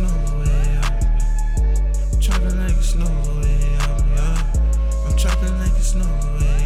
snow way. I'm trapping like a snow yeah. I'm trapping like a snow way.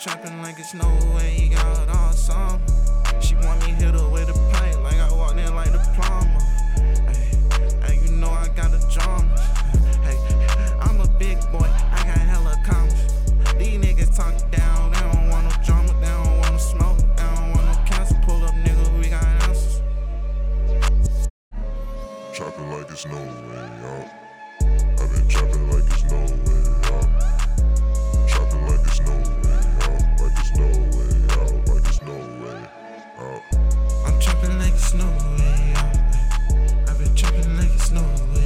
Trappin' like it's no way you got all some. She want me hit her with a plane, like I walked in like the plumber. Hey, hey, you know I got a drama. Hey, I'm a big boy, I got hella commas. These niggas talk down, they don't want no drama, they don't want no smoke, they don't want no counsel. Pull up, nigga, we got answers. Trappin' like it's no way out. I've been trappin' like it's no I've been tripping like it's snow.